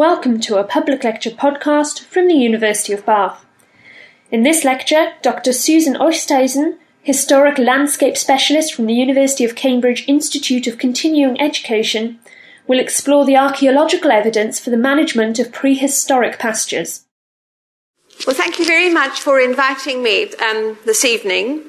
Welcome to a public lecture podcast from the University of Bath. In this lecture, Dr. Susan Oosthuizen, Historic Landscape Specialist from the University of Cambridge Institute of Continuing Education, will explore the archaeological evidence for the management of prehistoric pastures. Well, thank you very much for inviting me um, this evening.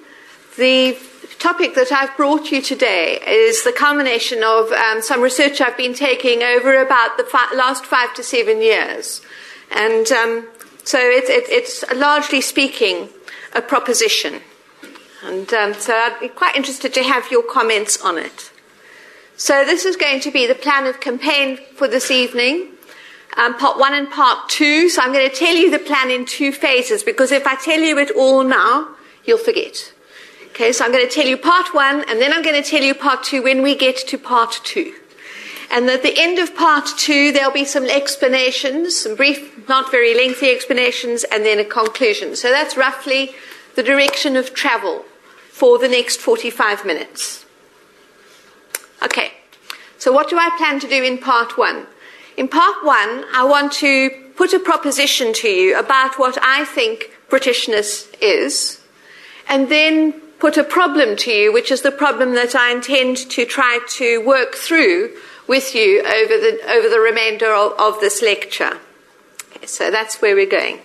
The topic that I've brought you today is the culmination of um, some research I've been taking over about the last five to seven years. And um, so it, it, it's largely speaking a proposition. And um, so I'd be quite interested to have your comments on it. So this is going to be the plan of campaign for this evening. Um, part one and part two. So I'm going to tell you the plan in two phases because if I tell you it all now, you'll forget. Okay, so I'm going to tell you part one, and then I'm going to tell you part two when we get to part two. And at the end of part two, there'll be some explanations, some brief, not very lengthy explanations, and then a conclusion. So that's roughly the direction of travel for the next 45 minutes. Okay, so what do I plan to do in part one? In part one, I want to put a proposition to you about what I think Britishness is, and then put a problem to you, which is the problem that I intend to try to work through with you over the, over the remainder of, of this lecture. Okay, so that's where we're going.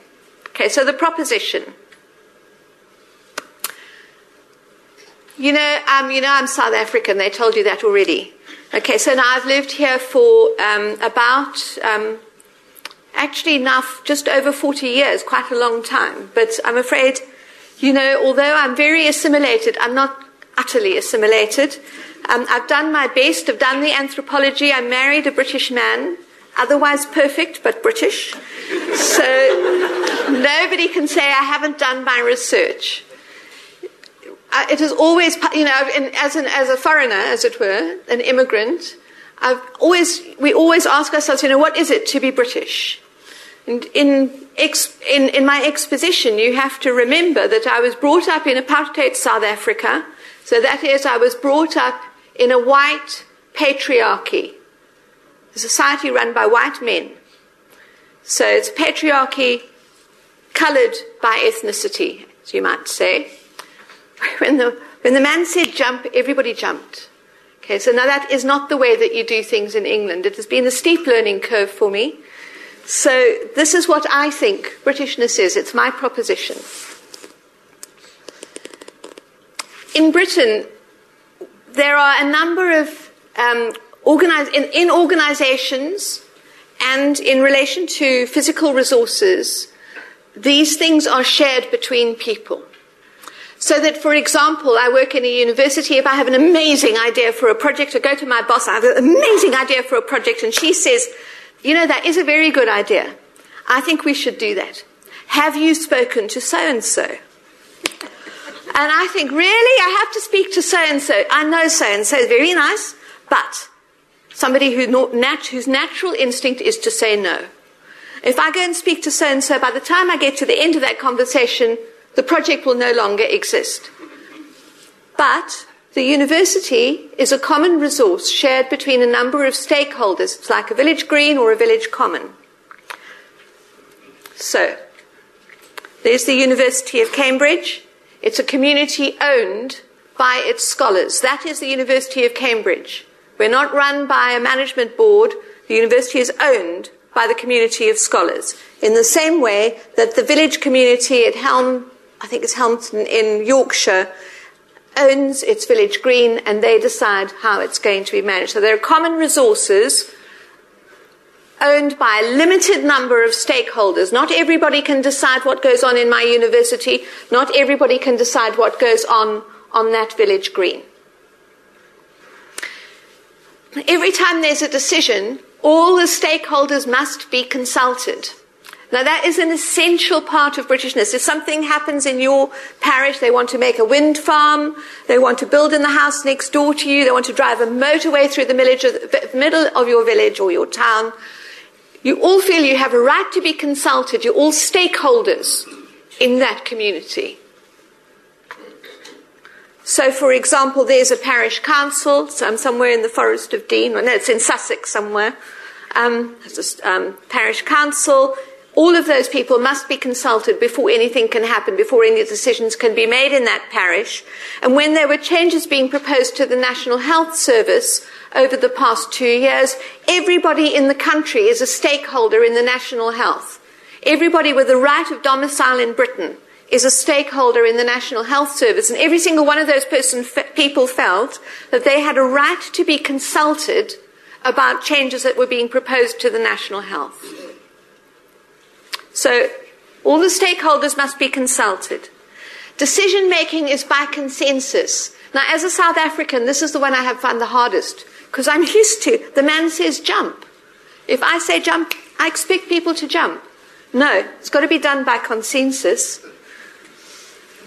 Okay, so the proposition. You know, um, you know, I'm South African. They told you that already. Okay, so now I've lived here for um, about, um, actually now just over 40 years, quite a long time. But I'm afraid you know, although I'm very assimilated, I'm not utterly assimilated. Um, I've done my best. I've done the anthropology. I married a British man, otherwise perfect, but British. So nobody can say I haven't done my research. Uh, it is always, you know, in, as, an, as a foreigner, as it were, an immigrant, I've always, we always ask ourselves, you know, what is it to be British? And in, in, in my exposition, you have to remember that I was brought up in apartheid South Africa. So that is, I was brought up in a white patriarchy, a society run by white men. So it's patriarchy coloured by ethnicity, as you might say. When the, when the man said jump, everybody jumped. Okay, so now that is not the way that you do things in England. It has been a steep learning curve for me. So, this is what I think Britishness is. It's my proposition. In Britain, there are a number of um, organize, in, in organizations and in relation to physical resources, these things are shared between people. So that, for example, I work in a university. If I have an amazing idea for a project, I go to my boss, I have an amazing idea for a project, and she says, you know, that is a very good idea. I think we should do that. Have you spoken to so and so? And I think, really? I have to speak to so and so. I know so and so is very nice, but somebody who nat- whose natural instinct is to say no. If I go and speak to so and so, by the time I get to the end of that conversation, the project will no longer exist. But the university is a common resource shared between a number of stakeholders. It's like a village green or a village common. So, there's the University of Cambridge. It's a community owned by its scholars. That is the University of Cambridge. We're not run by a management board. The university is owned by the community of scholars. In the same way that the village community at Helm, I think it's Helmton in Yorkshire, owns its village green and they decide how it's going to be managed. So there are common resources owned by a limited number of stakeholders. Not everybody can decide what goes on in my university. Not everybody can decide what goes on on that village green. Every time there's a decision, all the stakeholders must be consulted. Now, that is an essential part of Britishness. If something happens in your parish, they want to make a wind farm, they want to build in the house next door to you, they want to drive a motorway through the middle of your village or your town, you all feel you have a right to be consulted. You're all stakeholders in that community. So, for example, there's a parish council, so somewhere in the Forest of Dean, no, it's in Sussex somewhere. um, um, parish council, all of those people must be consulted before anything can happen, before any decisions can be made in that parish. And when there were changes being proposed to the National Health Service over the past two years, everybody in the country is a stakeholder in the national health. Everybody with the right of domicile in Britain is a stakeholder in the National Health Service, and every single one of those person, people felt that they had a right to be consulted about changes that were being proposed to the national health. So all the stakeholders must be consulted. Decision making is by consensus. Now, as a South African, this is the one I have found the hardest because I'm used to the man says jump. If I say jump, I expect people to jump. No, it's got to be done by consensus.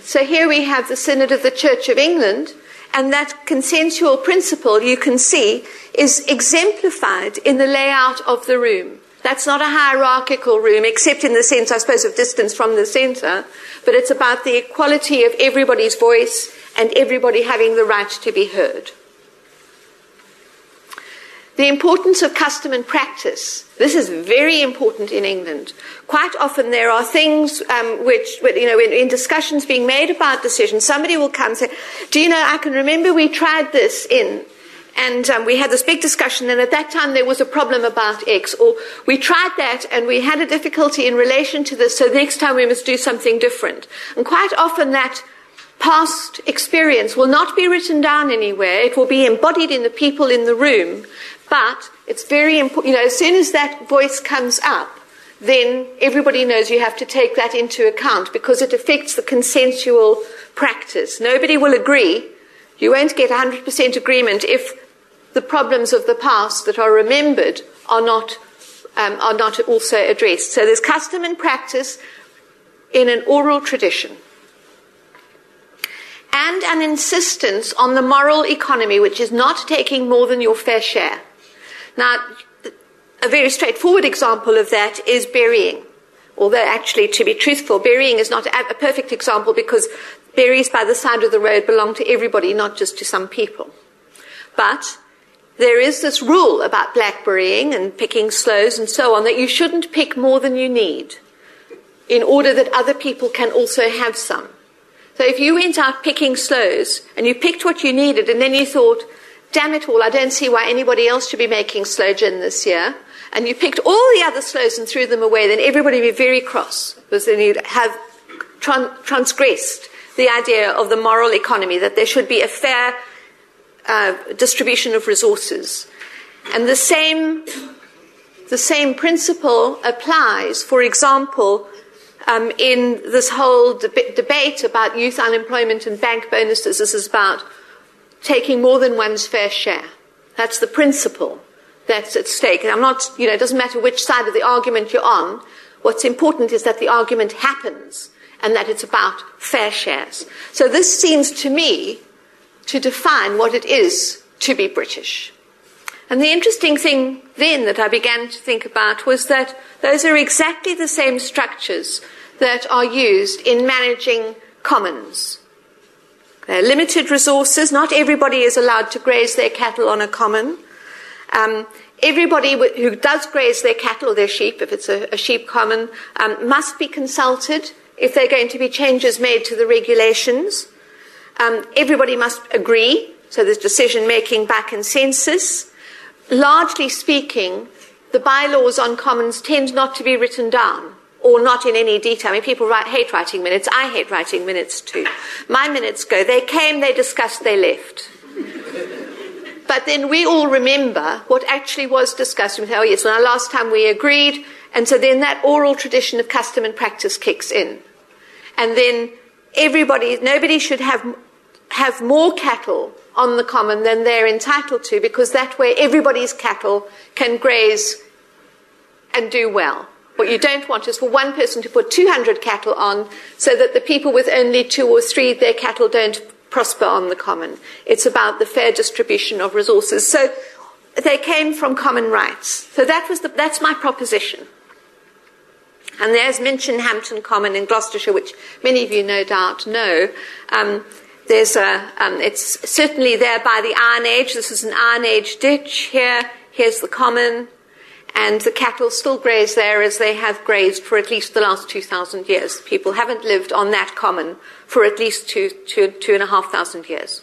So here we have the Synod of the Church of England, and that consensual principle you can see is exemplified in the layout of the room. That's not a hierarchical room, except in the sense, I suppose, of distance from the centre, but it's about the equality of everybody's voice and everybody having the right to be heard. The importance of custom and practice. This is very important in England. Quite often there are things um, which, you know, in, in, discussions being made about decisions, somebody will come and say, Do you know, I can remember we tried this in and um, we had this big discussion, and at that time there was a problem about X, or we tried that and we had a difficulty in relation to this, so next time we must do something different. And quite often that past experience will not be written down anywhere, it will be embodied in the people in the room, but it's very important, you know, as soon as that voice comes up, then everybody knows you have to take that into account because it affects the consensual practice. Nobody will agree. You won't get 100% agreement if the problems of the past that are remembered are not, um, are not also addressed. So there's custom and practice in an oral tradition. And an insistence on the moral economy, which is not taking more than your fair share. Now, a very straightforward example of that is berrying. Although, actually, to be truthful, berrying is not a perfect example because berries by the side of the road belong to everybody, not just to some people. But there is this rule about blackberrying and picking sloes and so on that you shouldn't pick more than you need in order that other people can also have some. So if you went out picking sloes and you picked what you needed and then you thought, damn it all, I don't see why anybody else should be making sloe gin this year, and you picked all the other sloes and threw them away, then everybody would be very cross because then you'd have transgressed the idea of the moral economy, that there should be a fair uh, distribution of resources. And the same, the same principle applies, for example, um, in this whole deb- debate about youth unemployment and bank bonuses. This is about taking more than one's fair share. That's the principle that's at stake. And I'm not, you know, it doesn't matter which side of the argument you're on. What's important is that the argument happens and that it's about fair shares. So this seems to me to define what it is to be British. And the interesting thing then that I began to think about was that those are exactly the same structures that are used in managing commons. They're limited resources. Not everybody is allowed to graze their cattle on a common. Um, everybody who does graze their cattle or their sheep, if it's a, a sheep common, um, must be consulted if there are going to be changes made to the regulations. Um, everybody must agree, so there's decision making by consensus. Largely speaking, the bylaws on commons tend not to be written down or not in any detail. I mean, people write, hate writing minutes. I hate writing minutes too. My minutes go. They came, they discussed, they left. but then we all remember what actually was discussed. We say, oh, yes, well, last time we agreed. And so then that oral tradition of custom and practice kicks in. And then everybody, nobody should have have more cattle on the common than they're entitled to because that way everybody's cattle can graze and do well. What you don't want is for one person to put 200 cattle on so that the people with only two or three, their cattle don't prosper on the common. It's about the fair distribution of resources. So they came from common rights. So that was the, that's my proposition. And there's Minchinhampton Common in Gloucestershire, which many of you no doubt know. Um, there's a, um, it's certainly there by the Iron Age. This is an Iron Age ditch here. Here's the common. and the cattle still graze there as they have grazed for at least the last 2,000 years. People haven't lived on that common for at least two, two, two and a half thousand years.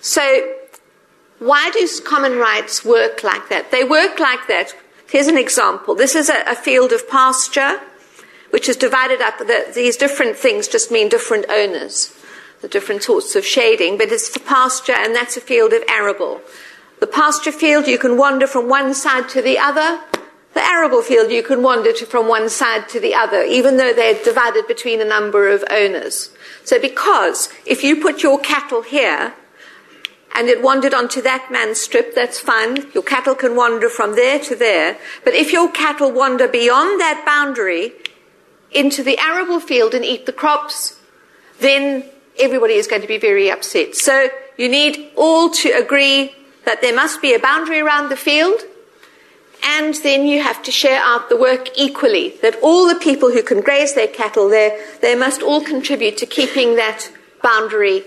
So, why do common rights work like that? They work like that. Here's an example. This is a, a field of pasture, which is divided up. The, these different things just mean different owners, the different sorts of shading, but it's for pasture, and that's a field of arable. The pasture field, you can wander from one side to the other. The arable field, you can wander to, from one side to the other, even though they're divided between a number of owners. So, because if you put your cattle here, and it wandered onto that man's strip, that's fine. Your cattle can wander from there to there. But if your cattle wander beyond that boundary into the arable field and eat the crops, then everybody is going to be very upset. So you need all to agree that there must be a boundary around the field, and then you have to share out the work equally. That all the people who can graze their cattle there, they must all contribute to keeping that boundary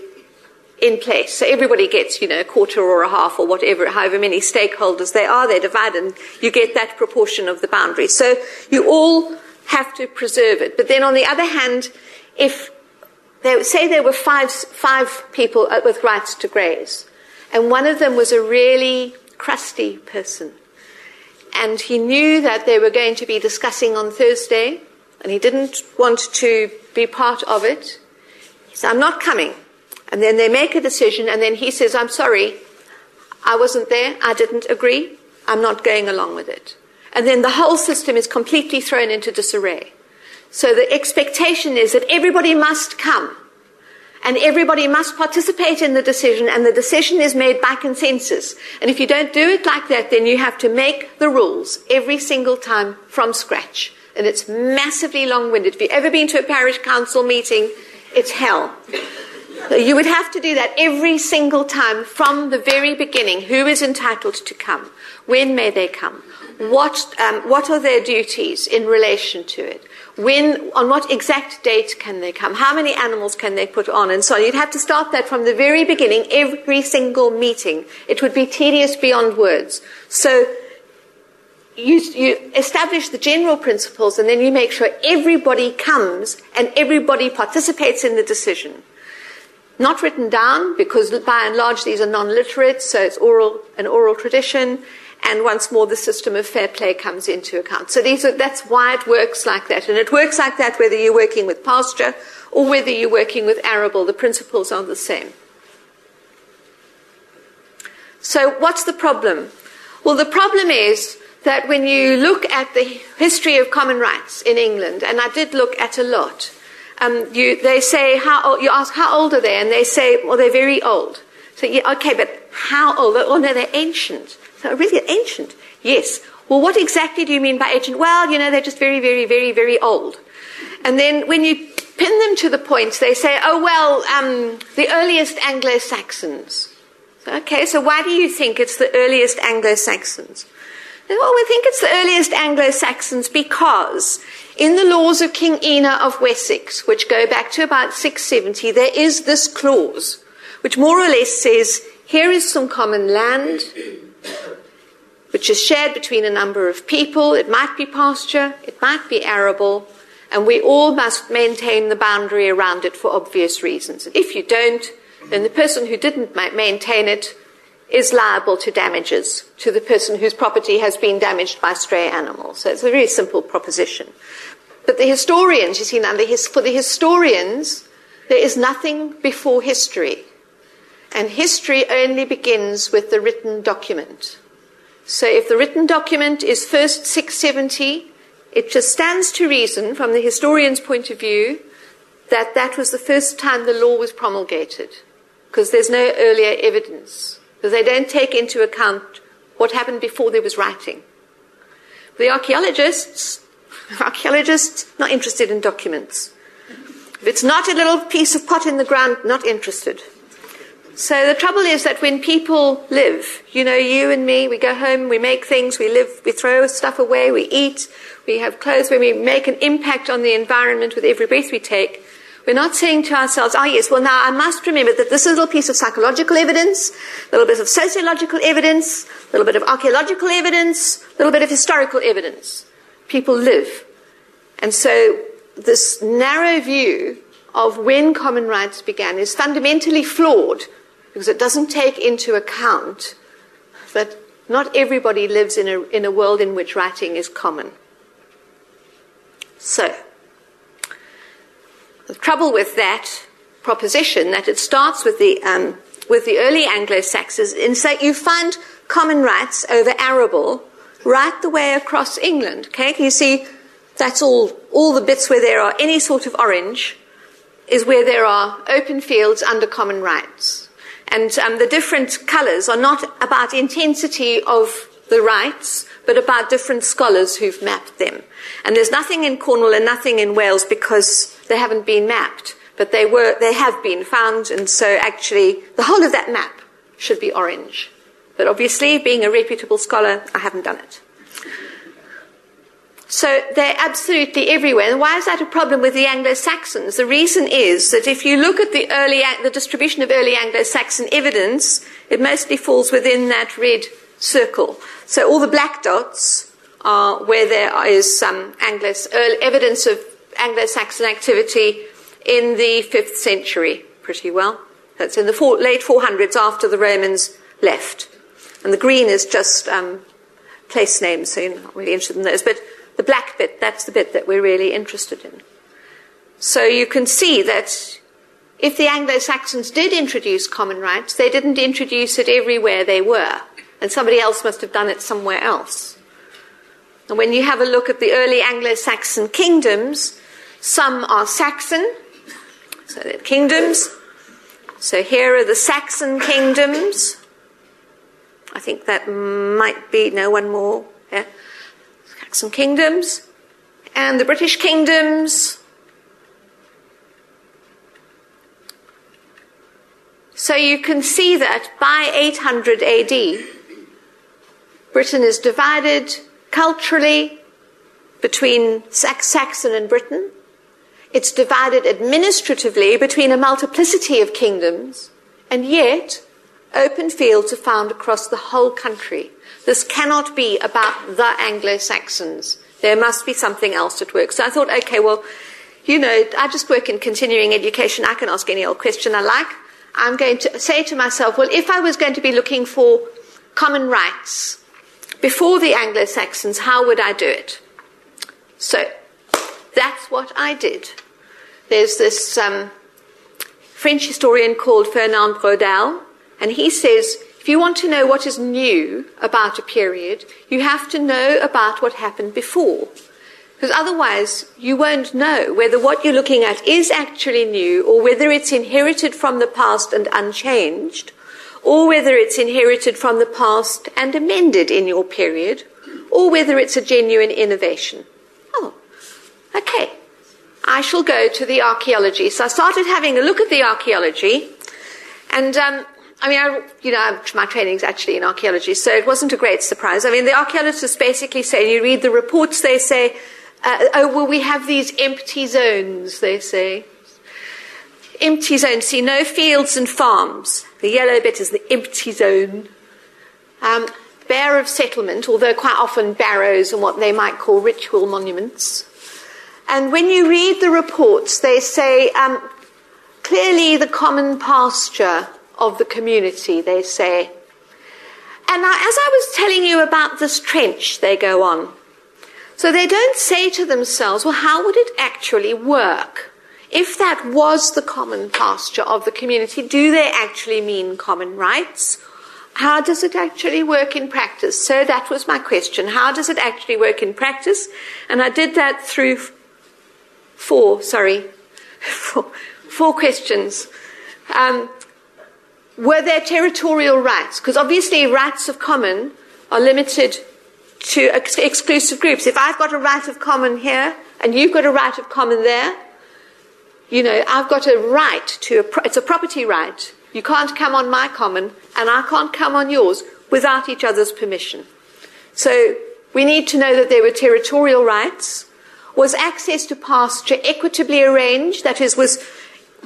in place. So everybody gets, you know, a quarter or a half or whatever, however many stakeholders they are, they divide and you get that proportion of the boundary. So you all have to preserve it. But then on the other hand, if they say there were five, five people with rights to graze, and one of them was a really crusty person, and he knew that they were going to be discussing on Thursday, and he didn't want to be part of it. He said, I'm not coming. And then they make a decision, and then he says, I'm sorry, I wasn't there, I didn't agree, I'm not going along with it. And then the whole system is completely thrown into disarray. So the expectation is that everybody must come and everybody must participate in the decision and the decision is made by consensus. And if you don't do it like that, then you have to make the rules every single time from scratch. And it's massively long-winded. If you've ever been to a parish council meeting, it's hell. You would have to do that every single time from the very beginning. Who is entitled to come? When may they come? What, um, what are their duties in relation to it? When, on what exact date can they come? How many animals can they put on? And so on. You'd have to start that from the very beginning, every single meeting. It would be tedious beyond words. So you, you, establish the general principles and then you make sure everybody comes and everybody participates in the decision. Not written down because by and large these are non-literate, so it's oral, an oral tradition. And once more, the system of fair play comes into account. So are, that's why it works like that. And it works like that whether you're working with pasture or whether you're working with arable. The principles are the same. So what's the problem? Well, the problem is that when you look at the history of common rights in England, and I did look at a lot, um, you, they say, how old, you ask, how old are they? And they say, well, they're very old. So, yeah, okay, but how old? Oh, no, they're ancient. So, really ancient? Yes. Well, what exactly do you mean by ancient? Well, you know, they're just very, very, very, very old. And then when you pin them to the point, they say, oh, well, um, the earliest Anglo Saxons. Okay, so why do you think it's the earliest Anglo Saxons? Well, we think it's the earliest Anglo Saxons because in the laws of King Ina of Wessex, which go back to about 670, there is this clause, which more or less says here is some common land, which is shared between a number of people. It might be pasture, it might be arable, and we all must maintain the boundary around it for obvious reasons. If you don't, then the person who didn't maintain it is liable to damages to the person whose property has been damaged by stray animals. So it's a very simple proposition. But the historians, you see now, the his, for the historians, there is nothing before history. And history only begins with the written document. So if the written document is first 670, it just stands to reason from the historian's point of view that that was the first time the law was promulgated, because there's no earlier evidence because they don't take into account what happened before there was writing. The archaeologists, archaeologists not interested in documents. If it's not a little piece of pot in the ground, not interested. So the trouble is that when people live, you know, you and me, we go home, we make things, we live, we throw stuff away, we eat, we have clothes, when we make an impact on the environment with every breath we take, We're not saying to ourselves, oh yes, well now I must remember that this is a little piece of psychological evidence, a little bit of sociological evidence, a little bit of archaeological evidence, a little bit of historical evidence. People live. And so this narrow view of when common rights began is fundamentally flawed because it doesn't take into account that not everybody lives in a, in a world in which writing is common. So, the trouble with that proposition that it starts with the um, with the early Anglo-Saxons in that you find common rights over arable right the way across England. Okay, you see that's all all the bits where there are any sort of orange is where there are open fields under common rights. And um, the different colours are not about intensity of the rights, but about different scholars who've mapped them. And there's nothing in Cornwall and nothing in Wales because they haven't been mapped, but they were, they have been found, and so actually the whole of that map should be orange. But obviously, being a reputable scholar, I haven't done it. So they're absolutely everywhere. And why is that a problem with the Anglo-Saxons? The reason is that if you look at the early, the distribution of early Anglo-Saxon evidence, it mostly falls within that red circle. So all the black dots are where there is some Anglo, evidence of Anglo-Saxon activity in the 5th century, pretty well. That's in the four, late 400s after the Romans left. And the green is just um, place names, so you're not really interested in those. But the black bit, that's the bit that we're really interested in. So you can see that if the Anglo Saxons did introduce common rights, they didn't introduce it everywhere they were, and somebody else must have done it somewhere else. And when you have a look at the early Anglo Saxon kingdoms, some are Saxon, so they're kingdoms. So here are the Saxon kingdoms. I think that might be, no, one more. Yeah. Saxon kingdoms. And the British kingdoms. So you can see that by 800 AD, Britain is divided culturally between Saxon and Briton. It's divided administratively between a multiplicity of kingdoms, and yet open fields are found across the whole country. This cannot be about the Anglo Saxons. There must be something else at work. So I thought, okay, well, you know, I just work in continuing education. I can ask any old question I like. I'm going to say to myself, well, if I was going to be looking for common rights before the Anglo Saxons, how would I do it? So that's what I did. There's this um, French historian called Fernand Braudel, and he says if you want to know what is new about a period, you have to know about what happened before. Because otherwise, you won't know whether what you're looking at is actually new or whether it's inherited from the past and unchanged, or whether it's inherited from the past and amended in your period, or whether it's a genuine innovation. Oh, okay. I shall go to the archaeology. So I started having a look at the archaeology, and um, I mean, I, you know, my training is actually in archaeology, so it wasn't a great surprise. I mean, the archaeologists basically say, you read the reports, they say, uh, oh, well, we have these empty zones, they say. Empty zones, see, no fields and farms. The yellow bit is the empty zone. Um, bare of settlement, although quite often barrows and what they might call ritual monuments. And when you read the reports, they say um, clearly the common pasture of the community, they say. And now, as I was telling you about this trench, they go on. So they don't say to themselves, well, how would it actually work? If that was the common pasture of the community, do they actually mean common rights? How does it actually work in practice? So that was my question. How does it actually work in practice? And I did that through four, sorry, four, four questions. Um, were there territorial rights? Because obviously, rights of common are limited to ex- exclusive groups. If I've got a right of common here and you've got a right of common there, you know, I've got a right to a pro- it's a property right. You can't come on my common and I can't come on yours without each other's permission. So we need to know that there were territorial rights. Was access to pasture equitably arranged? That is, was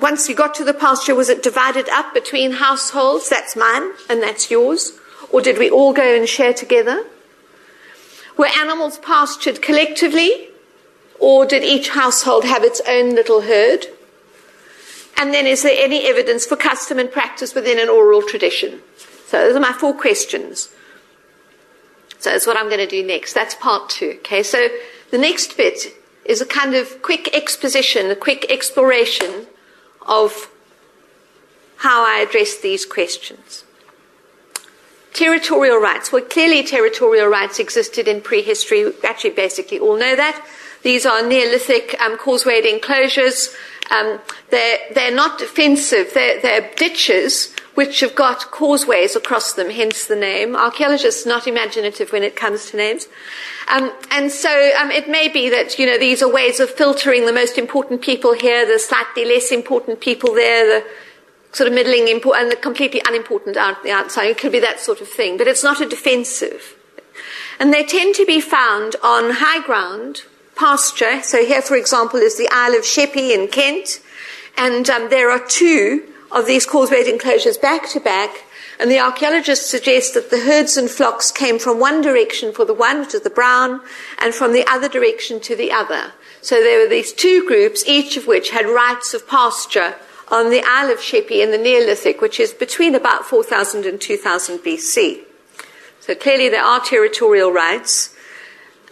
once you got to the pasture, was it divided up between households? That's mine and that's yours. Or did we all go and share together? Were animals pastured collectively? Or did each household have its own little herd? And then is there any evidence for custom and practice within an oral tradition? So those are my four questions. So that's what I'm going to do next. That's part two. Okay, so the next bit is a kind of quick exposition, a quick exploration of how I address these questions. Territorial rights. Well, clearly territorial rights existed in prehistory. We actually basically all know that. These are Neolithic um, causewayed enclosures. Um, they're, they're not defensive. They're, they're ditches which have got causeways across them, hence the name. Archaeologists not imaginative when it comes to names. Um, and so um, it may be that, you know, these are ways of filtering the most important people here, the slightly less important people there, the sort of middling important and the completely unimportant out the outside. It could be that sort of thing, but it's not a defensive. And they tend to be found on high ground, pasture. So here, for example, is the Isle of Sheppey in Kent, and um, there are two of these causewayed enclosures back to back. And the archaeologists suggest that the herds and flocks came from one direction for the one, which is the brown, and from the other direction to the other. So there were these two groups, each of which had rights of pasture on the Isle of Sheppey in the Neolithic, which is between about 4000 and 2000 BC. So clearly there are territorial rights.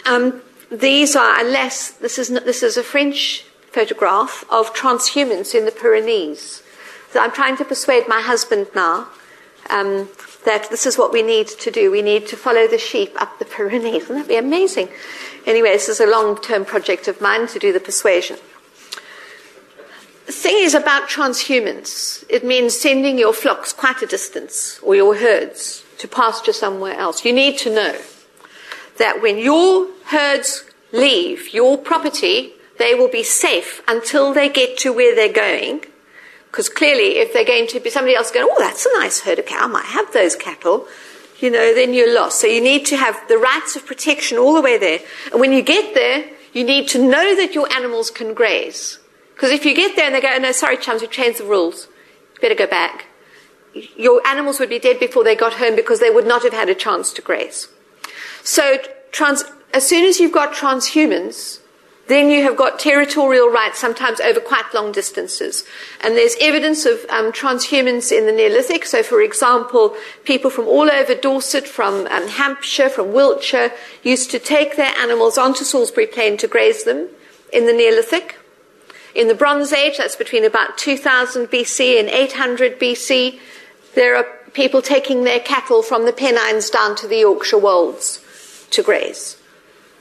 Um, these are, unless this is, this is a French photograph of transhumance in the Pyrenees. So I'm trying to persuade my husband now um, that this is what we need to do. We need to follow the sheep up the Pyrenees. Wouldn't that be amazing? Anyway, this is a long term project of mine to do the persuasion. The thing is about transhumance, It means sending your flocks quite a distance, or your herds, to pasture somewhere else. You need to know that when your herds leave your property, they will be safe until they get to where they're going. Because clearly, if they're going to be somebody else going, oh, that's a nice herd of cattle, I might have those cattle, you know, then you're lost. So you need to have the rights of protection all the way there. And when you get there, you need to know that your animals can graze. Because if you get there and they go, oh, no, sorry, chums, we've changed the rules. You better go back. Your animals would be dead before they got home because they would not have had a chance to graze. So trans, as soon as you've got transhumance, then you have got territorial rights, sometimes over quite long distances. And there's evidence of um, transhumance in the Neolithic. So, for example, people from all over Dorset, from um, Hampshire, from Wiltshire, used to take their animals onto Salisbury Plain to graze them in the Neolithic. In the Bronze Age, that's between about 2000 BC and 800 BC, there are people taking their cattle from the Pennines down to the Yorkshire Wolds to graze.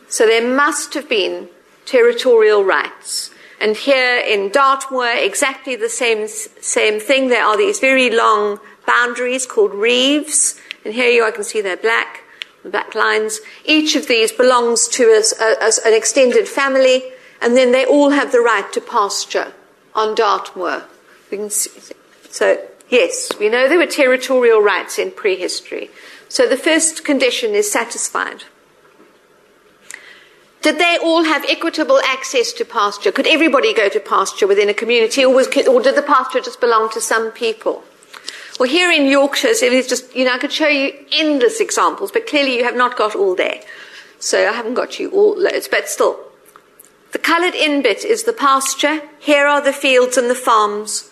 So there must have been territorial rights. And here in Dartmoor, exactly the same, same thing. There are these very long boundaries called reaves. And here you I can see they're black, the black lines. Each of these belongs to us as an extended family and then they all have the right to pasture on Dartmoor. So, yes, we know there were territorial rights in prehistory. So the first condition is satisfied. Did they all have equitable access to pasture? Could everybody go to pasture within a community, or, was, or did the pasture just belong to some people? Well, here in Yorkshire, it is just, you know, I could show you endless examples, but clearly you have not got all there. So I haven't got you all loads, but still, the coloured in bit is the pasture. Here are the fields and the farms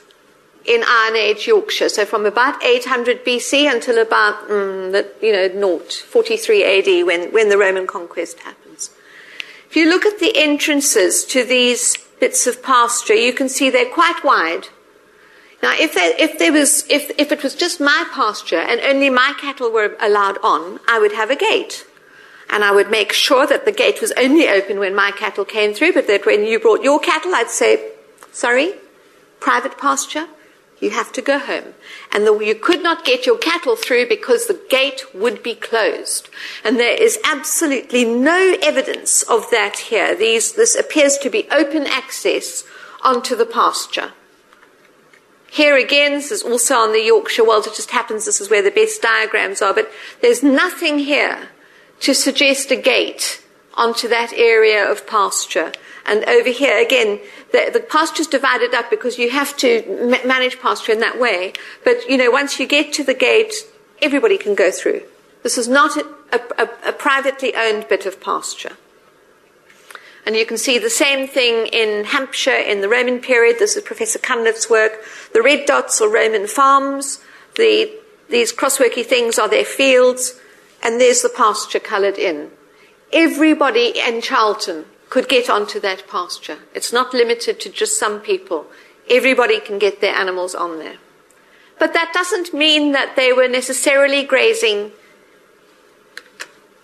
in Iron Age Yorkshire. So from about 800 BC until about, mm, the, you know, naught, 43 AD when, when the Roman conquest happens. If you look at the entrances to these bits of pasture, you can see they're quite wide. Now, if there, if there was, if, if it was just my pasture and only my cattle were allowed on, I would have a gate. And I would make sure that the gate was only open when my cattle came through, but that when you brought your cattle, I'd say, sorry, private pasture, you have to go home. And the, you could not get your cattle through because the gate would be closed. And there is absolutely no evidence of that here. These, this appears to be open access onto the pasture. Here again, this is also on the Yorkshire Wolds. It just happens this is where the best diagrams are, but there's nothing here to suggest a gate onto that area of pasture. And over here, again, the, the pasture's divided up because you have to ma- manage pasture in that way. But, you know, once you get to the gate, everybody can go through. This is not a, a, a privately owned bit of pasture. And you can see the same thing in Hampshire in the Roman period. This is Professor Cunliffe's work. The red dots are Roman farms. The, these crossworky things are their fields. And there's the pasture coloured in. Everybody in Chalton could get onto that pasture. It's not limited to just some people. Everybody can get their animals on there. But that doesn't mean that they were necessarily grazing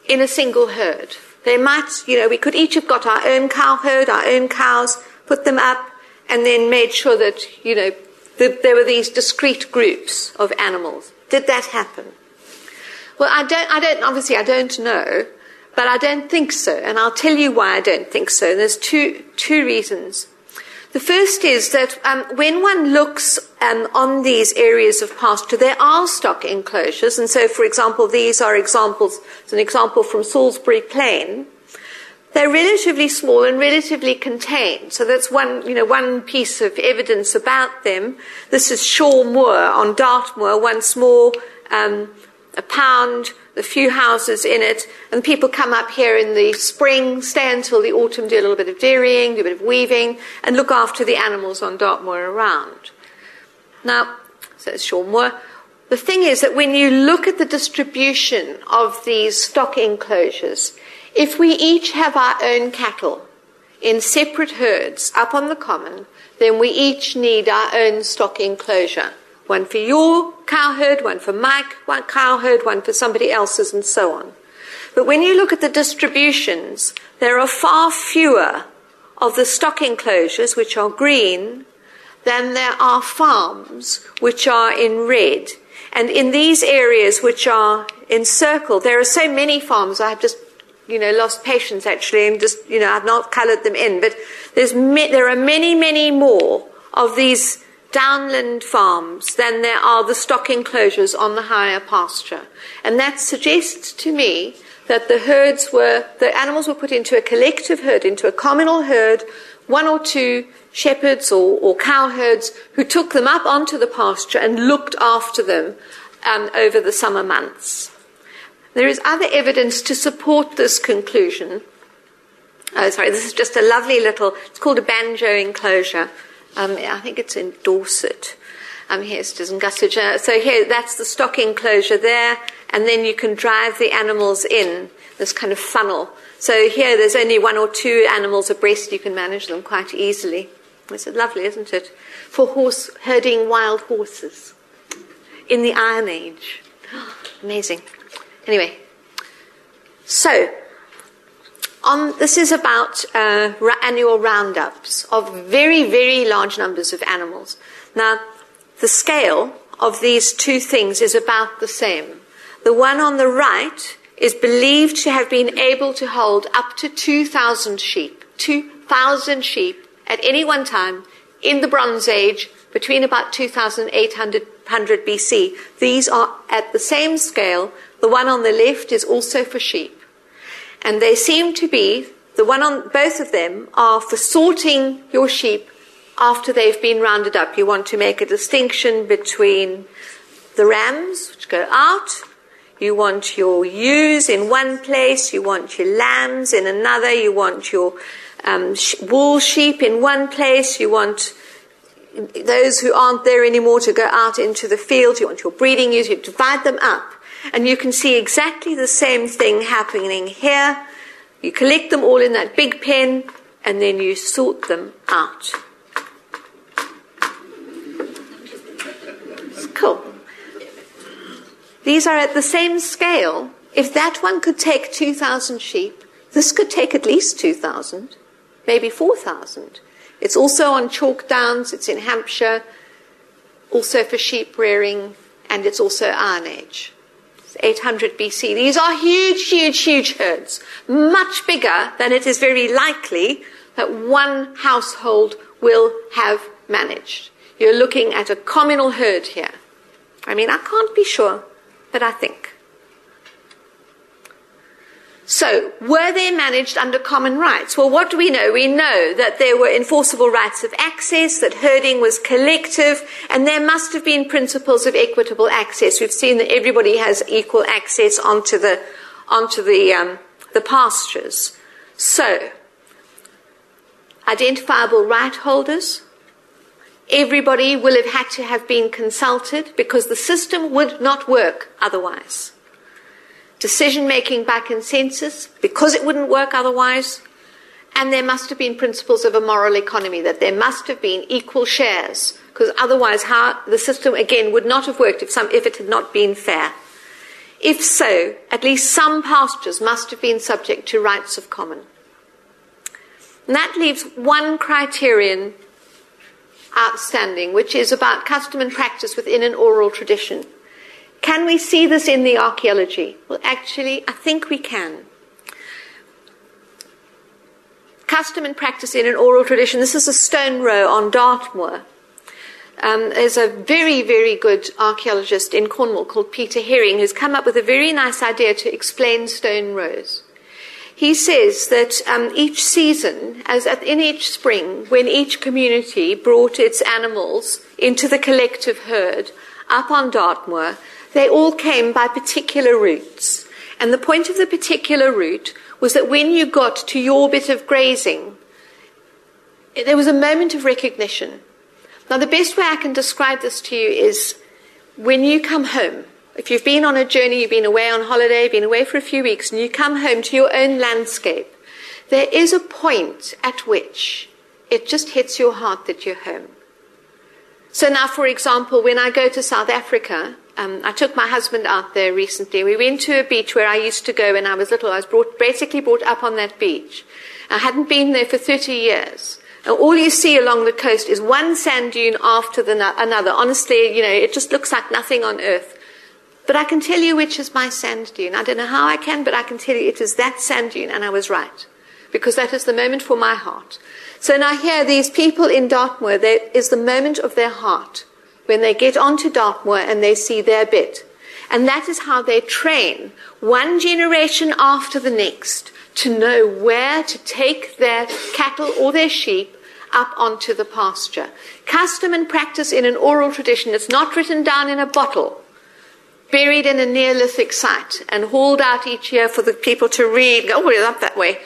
in a single herd. They might, you know, we could each have got our own cow herd, our own cows, put them up, and then made sure that, you know, that there were these discrete groups of animals. Did that happen? Well, I don't, I don't, obviously I don't know, but I don't think so, and I'll tell you why I don't think so. There's two, two reasons. The first is that um, when one looks um, on these areas of pasture, there are stock enclosures, and so, for example, these are examples. It's an example from Salisbury Plain. They're relatively small and relatively contained, so that's one, you know, one piece of evidence about them. This is Shaugh Moor on Dartmoor, once more um, a pound a few houses in it, and people come up here in the spring, stay until the autumn, do a little bit of dairying, do a bit of weaving, and look after the animals on Dartmoor around. Now, says Sean Moore, the thing is that when you look at the distribution of these stock enclosures, if we each have our own cattle in separate herds up on the common, then we each need our own stock enclosure one for your cow herd, one for Mike, one cow herd, one for somebody else's, and so on. But when you look at the distributions, there are far fewer of the stock enclosures, which are green, than there are farms, which are in red. And in these areas which are encircled, there are so many farms, I have just you know, lost patience actually, and just, you know, I've not coloured them in. But there's there are many, many more of these downland farms than there are the stock enclosures on the higher pasture. And that suggests to me that the herds were, the animals were put into a collective herd, into a communal herd, one or two shepherds or, or cow herds who took them up onto the pasture and looked after them um, over the summer months. There is other evidence to support this conclusion. Oh, sorry, this is just a lovely little, it's called a banjo enclosure. Um, I think it's in Dorset. Um, here's Gussage. So here, that's the stock enclosure there, and then you can drive the animals in this kind of funnel. So here, there's only one or two animals abreast. You can manage them quite easily. It's lovely, isn't it? For horse herding wild horses in the Iron Age. Amazing. Anyway, so this is about uh, annual roundups of very, very large numbers of animals. Now, the scale of these two things is about the same. The one on the right is believed to have been able to hold up to 2,000 sheep. 2,000 sheep at any one time in the Bronze Age between about 2800 BC. These are at the same scale. The one on the left is also for sheep. And they seem to be, the one on both of them are for sorting your sheep after they've been rounded up. You want to make a distinction between the rams, which go out, you want your ewes in one place, you want your lambs in another, you want your um, sh- wool sheep in one place, you want those who aren't there anymore to go out into the field, you want your breeding ewes, you divide them up. And you can see exactly the same thing happening here. You collect them all in that big pen and then you sort them out. It's cool. These are at the same scale. If that one could take 2,000 sheep, this could take at least 2,000, maybe 4,000. It's also on chalk downs, it's in Hampshire, also for sheep rearing, and it's also Iron Age. 800 BC. These are huge, huge, huge herds, much bigger than it is very likely that one household will have managed. You're looking at a communal herd here. I mean, I can't be sure, but I think. So, were they managed under common rights? Well, what do we know? We know that there were enforceable rights of access, that herding was collective, and there must have been principles of equitable access. We've seen that everybody has equal access onto the, onto the, um, the pastures. So, identifiable right holders, everybody will have had to have been consulted because the system would not work otherwise decision making by consensus because it wouldn't work otherwise. And there must have been principles of a moral economy, that there must have been equal shares, because otherwise how the system again would not have worked if, some, if it had not been fair. If so, at least some pastures must have been subject to rights of common. And that leaves one criterion outstanding, which is about custom and practice within an oral tradition. Can we see this in the archaeology? Well, actually, I think we can. Custom and practice in an oral tradition. This is a stone row on Dartmoor. Um, there's a very, very good archaeologist in Cornwall called Peter Herring who's come up with a very nice idea to explain stone rows. He says that um, each season, as in each spring, when each community brought its animals into the collective herd up on Dartmoor, they all came by particular routes. And the point of the particular route was that when you got to your bit of grazing, there was a moment of recognition. Now, the best way I can describe this to you is when you come home, if you've been on a journey, you've been away on holiday, been away for a few weeks, and you come home to your own landscape, there is a point at which it just hits your heart that you're home. So now, for example, when I go to South Africa, um, I took my husband out there recently. We went to a beach where I used to go when I was little. I was brought, basically brought up on that beach. I hadn't been there for 30 years. And all you see along the coast is one sand dune after the no- another. Honestly, you know, it just looks like nothing on earth. But I can tell you which is my sand dune. I don't know how I can, but I can tell you it is that sand dune, and I was right. Because that is the moment for my heart. So now here, these people in Dartmoor, there is the moment of their heart when they get onto Dartmoor and they see their bit. And that is how they train one generation after the next to know where to take their cattle or their sheep up onto the pasture. Custom and practice in an oral tradition. It's not written down in a bottle, buried in a Neolithic site, and hauled out each year for the people to read. Oh, it's up that way.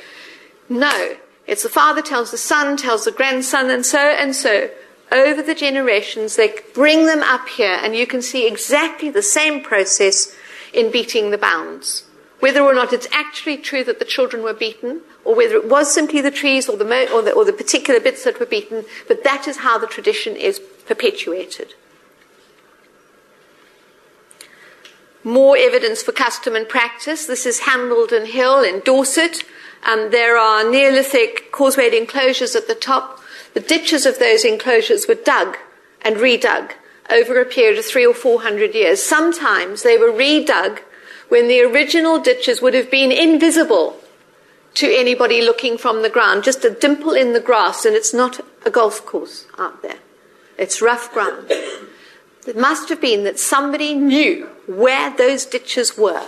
No. It's the father tells the son, tells the grandson, and so and so over the generations, they bring them up here, and you can see exactly the same process in beating the bounds. Whether or not it's actually true that the children were beaten, or whether it was simply the trees or the, mo- or the, or the particular bits that were beaten, but that is how the tradition is perpetuated. More evidence for custom and practice. This is Hambledon Hill in Dorset. Um, there are Neolithic causewayed enclosures at the top the ditches of those enclosures were dug and redug over a period of three or four hundred years. Sometimes they were redug when the original ditches would have been invisible to anybody looking from the ground, just a dimple in the grass, and it's not a golf course out there. It's rough ground. It must have been that somebody knew where those ditches were,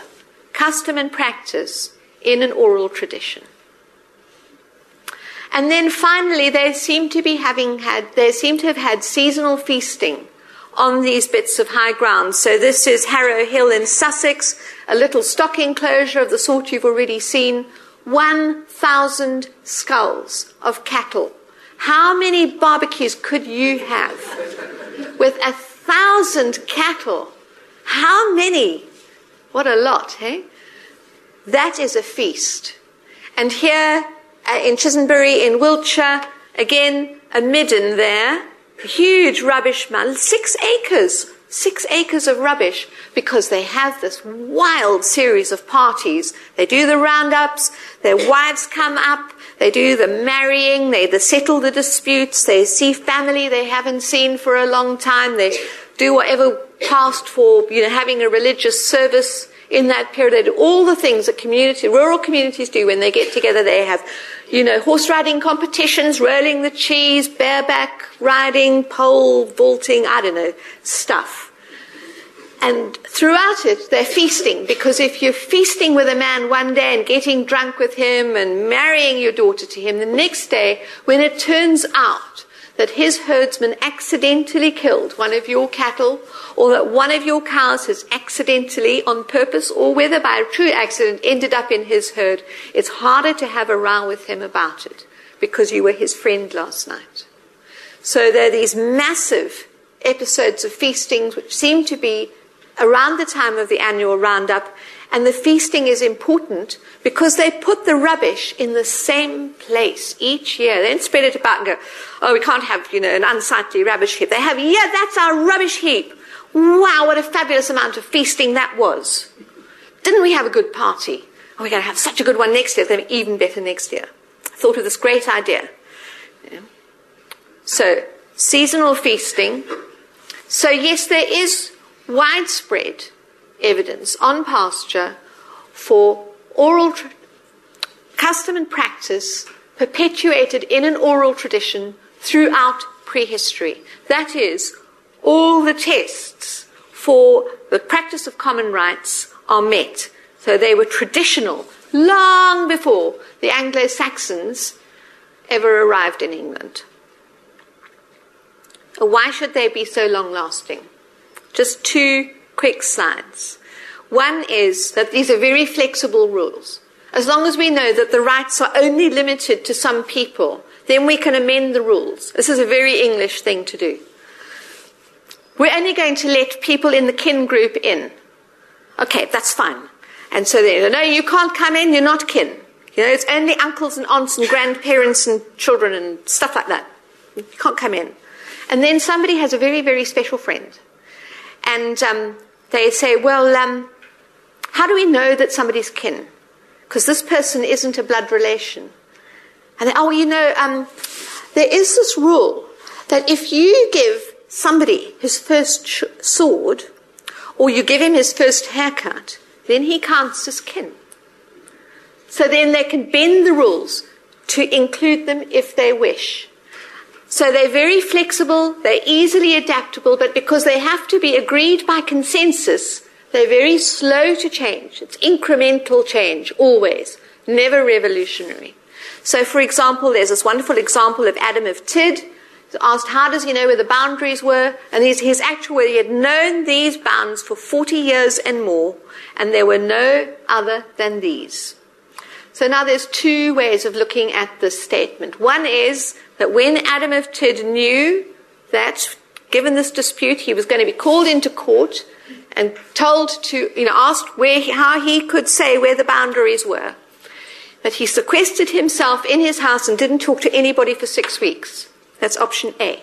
custom and practice in an oral tradition. And then finally, they seem to be having had, they seem to have had seasonal feasting on these bits of high ground. So this is Harrow Hill in Sussex, a little stock enclosure of the sort you've already seen. 1,000 skulls of cattle. How many barbecues could you have with a thousand cattle? How many? What a lot, hey? That is a feast. And here uh, in Chisenbury in Wiltshire, again, a midden there, huge rubbish mound, six acres, six acres of rubbish, because they have this wild series of parties. They do the roundups, their wives come up, they do the marrying, they, they settle the disputes, they see family they haven't seen for a long time, they do whatever passed for, you know, having a religious service in that period. They do all the things that community, rural communities do when they get together. They have, you know, horse riding competitions, rolling the cheese, bareback riding, pole vaulting, I don't know, stuff. And throughout it, they're feasting because if you're feasting with a man one day and getting drunk with him and marrying your daughter to him, the next day, when it turns out that his herdsman accidentally killed one of your cattle or that one of your cows has accidentally, on purpose or whether by a true accident, ended up in his herd, it's harder to have a row with him about it because you were his friend last night. So there are these massive episodes of feastings which seem to be around the time of the annual roundup. And the feasting is important because they put the rubbish in the same place each year. They don't spread it about and go, oh, we can't have, you know, an unsightly rubbish heap. They have, yeah, that's our rubbish heap. Wow, what a fabulous amount of feasting that was. Didn't we have a good party? Oh, we're going to have such a good one next year. It's going to be even better next year. I thought of this great idea. So, seasonal feasting. So, yes, there is widespread evidence on pasture for oral tra- custom and practice perpetuated in an oral tradition throughout prehistory. That is, all the tests for the practice of common rights are met. So they were traditional long before the Anglo Saxons ever arrived in England. Why should they be so long lasting? Just two quick slides. One is that these are very flexible rules. As long as we know that the rights are only limited to some people, then we can amend the rules. This is a very English thing to do. We're only going to let people in the kin group in. Okay, that's fine. And so they no, you can't come in, you're not kin. You know, it's only uncles and aunts and grandparents and children and stuff like that. You can't come in. And then somebody has a very, very special friend. And um, they say, well, um, how do we know that somebody's kin? Because this person isn't a blood relation. And they, oh, you know, um, there is this rule that if you give somebody his first sh- sword, or you give him his first haircut, then he counts as kin. So then they can bend the rules to include them if they wish. So they're very flexible, they're easily adaptable, but because they have to be agreed by consensus, they're very slow to change. It's incremental change, always, never revolutionary. So, for example, there's this wonderful example of Adam of Tid asked, how does he know where the boundaries were? And his, his actual, he had known these bounds for 40 years and more, and there were no other than these. So now there's two ways of looking at this statement. One is that when Adam of Tid knew that, given this dispute, he was going to be called into court and told to, you know, asked where, how he could say where the boundaries were, that he sequestered himself in his house and didn't talk to anybody for six weeks. That's option A.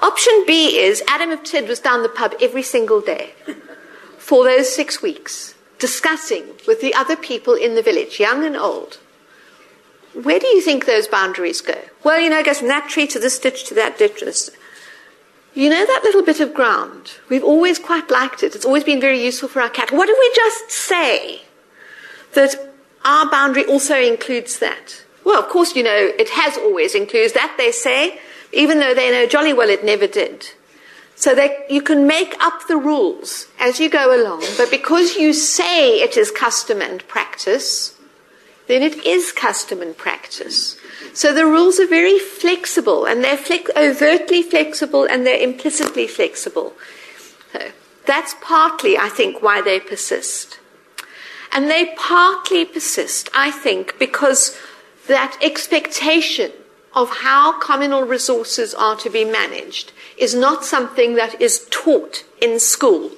Option B is Adam of Tid was down the pub every single day for those six weeks, discussing with the other people in the village, young and old. Where do you think those boundaries go? Well, you know, it goes from that tree to this ditch to that ditch. You know that little bit of ground? We've always quite liked it. It's always been very useful for our cattle. What if we just say that our boundary also includes that? Well, of course, you know, it has always included that, they say, even though they know jolly well it never did. So that you can make up the rules as you go along, but because you say it is custom and practice, then it is custom and practice. So the rules are very flexible, and they're flex- overtly flexible and they're implicitly flexible. So that's partly, I think, why they persist. And they partly persist, I think, because that expectation of how communal resources are to be managed is not something that is taught in school.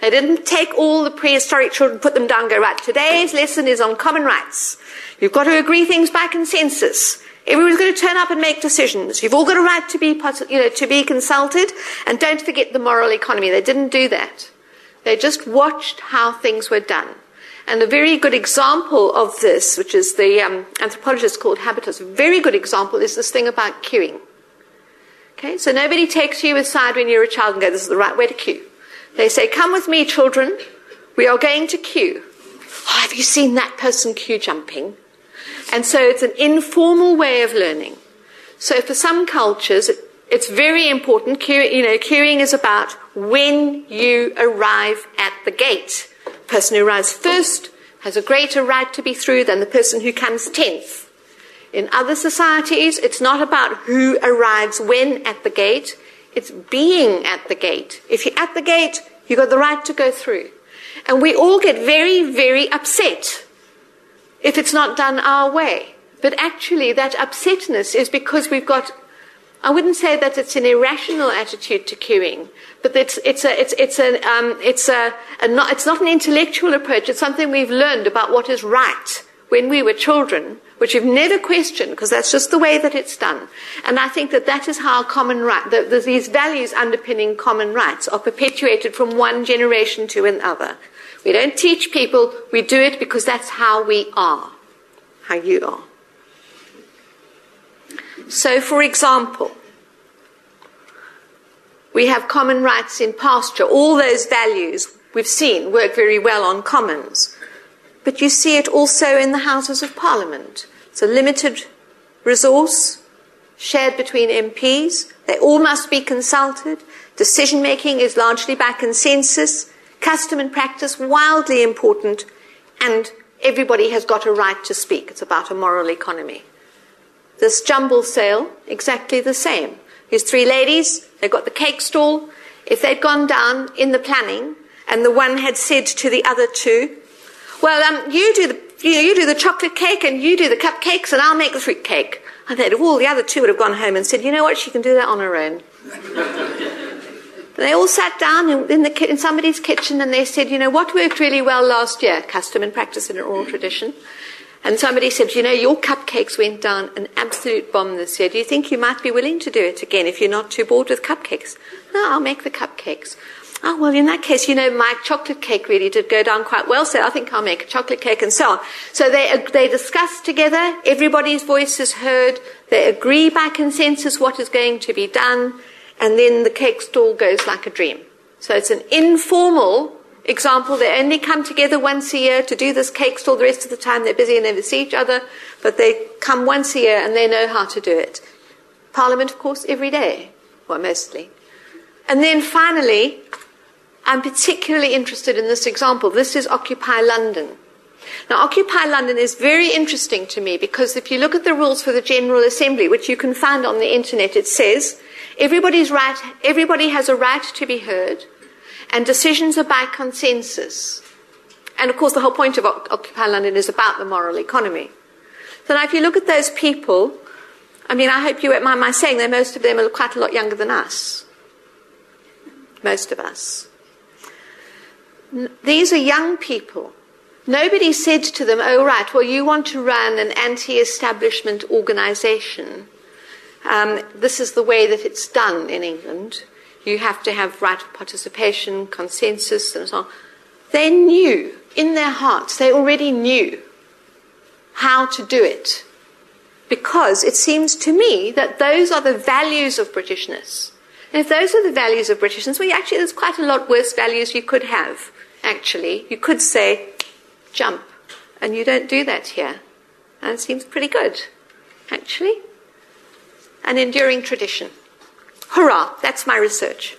They didn't take all the prehistoric children, put them down, go, right, today's lesson is on common rights. You've got to agree things by consensus. Everyone's going to turn up and make decisions. You've all got a right to be, you know, to be consulted, and don't forget the moral economy. They didn't do that. They just watched how things were done. And a very good example of this, which is the um, anthropologist called Habitus, a very good example is this thing about queuing. Okay, so nobody takes you aside when you're a child and goes, this is the right way to queue. They say, come with me, children. We are going to queue. Oh, have you seen that person queue jumping? And so it's an informal way of learning. So for some cultures, It's very important. You know, queuing is about when you arrive at the gate. The person who arrives first has a greater right to be through than the person who comes tenth. In other societies, it's not about who arrives when at the gate, it's being at the gate. If you're at the gate, you've got the right to go through. And we all get very, very upset if it's not done our way. But actually, that upsetness is because we've got I wouldn't say that it's an irrational attitude to queuing, but it's, it's, a, it's, it's, a, um, it's, a, a not, it's not an intellectual approach. It's something we've learned about what is right when we were children, which we've never questioned because that's just the way that it's done. And I think that that is how common right, the, the, these values underpinning common rights are perpetuated from one generation to another. We don't teach people, we do it because that's how we are, how you are. So, for example, we have common rights in pasture. All those values we've seen work very well on commons. But you see it also in the Houses of Parliament. It's a limited resource shared between MPs. They all must be consulted. Decision making is largely by consensus. Custom and practice, wildly important. And everybody has got a right to speak. It's about a moral economy. This jumble sale, exactly the same. These three ladies, they've got the cake stall. If they'd gone down in the planning and the one had said to the other two, well, um, you do the you, know, you do the chocolate cake and you do the cupcakes and I'll make the fruit cake. And they'd all the other two would have gone home and said, you know what, she can do that on her own. They all sat down in, the, in somebody's kitchen and they said, you know, what worked really well last year? Custom and practice in an oral tradition. And somebody said, you know, your cupcakes went down an absolute bomb this year. Do you think you might be willing to do it again if you're not too bored with cupcakes? No, I'll make the cupcakes. Oh, well, in that case, you know, my chocolate cake really did go down quite well, so I think I'll make a chocolate cake and so on. So they, they discuss together, everybody's voice is heard, they agree by consensus what is going to be done, and then the cake stall goes like a dream. So it's an informal example, they only come together once a year to do this cake stall. The rest of the time they're busy and never see each other, but they come once a year and they know how to do it. Parliament, of course, every day, well, mostly. And then finally, I'm particularly interested in this example. This is Occupy London. Now, Occupy London is very interesting to me because if you look at the rules for the General Assembly, which you can find on the internet, it says everybody's right, everybody has a right to be heard and decisions are by consensus. And of course, the whole point of Occupy London is about the moral economy. So now, if you look at those people, I mean, I hope you won't mind my saying that most of them are quite a lot younger than us. Most of us. These are young people. Nobody said to them, oh, right, well, you want to run an anti establishment organization. Um, this is the way that it's done in England you have to have right of participation, consensus, and so on. They knew in their hearts, they already knew how to do it. Because it seems to me that those are the values of Britishness. And if those are the values of Britishness, well, actually, there's quite a lot worse values you could have, actually. You could say, jump, and you don't do that here. And it seems pretty good, actually. An enduring tradition. Hurrah, that's my research.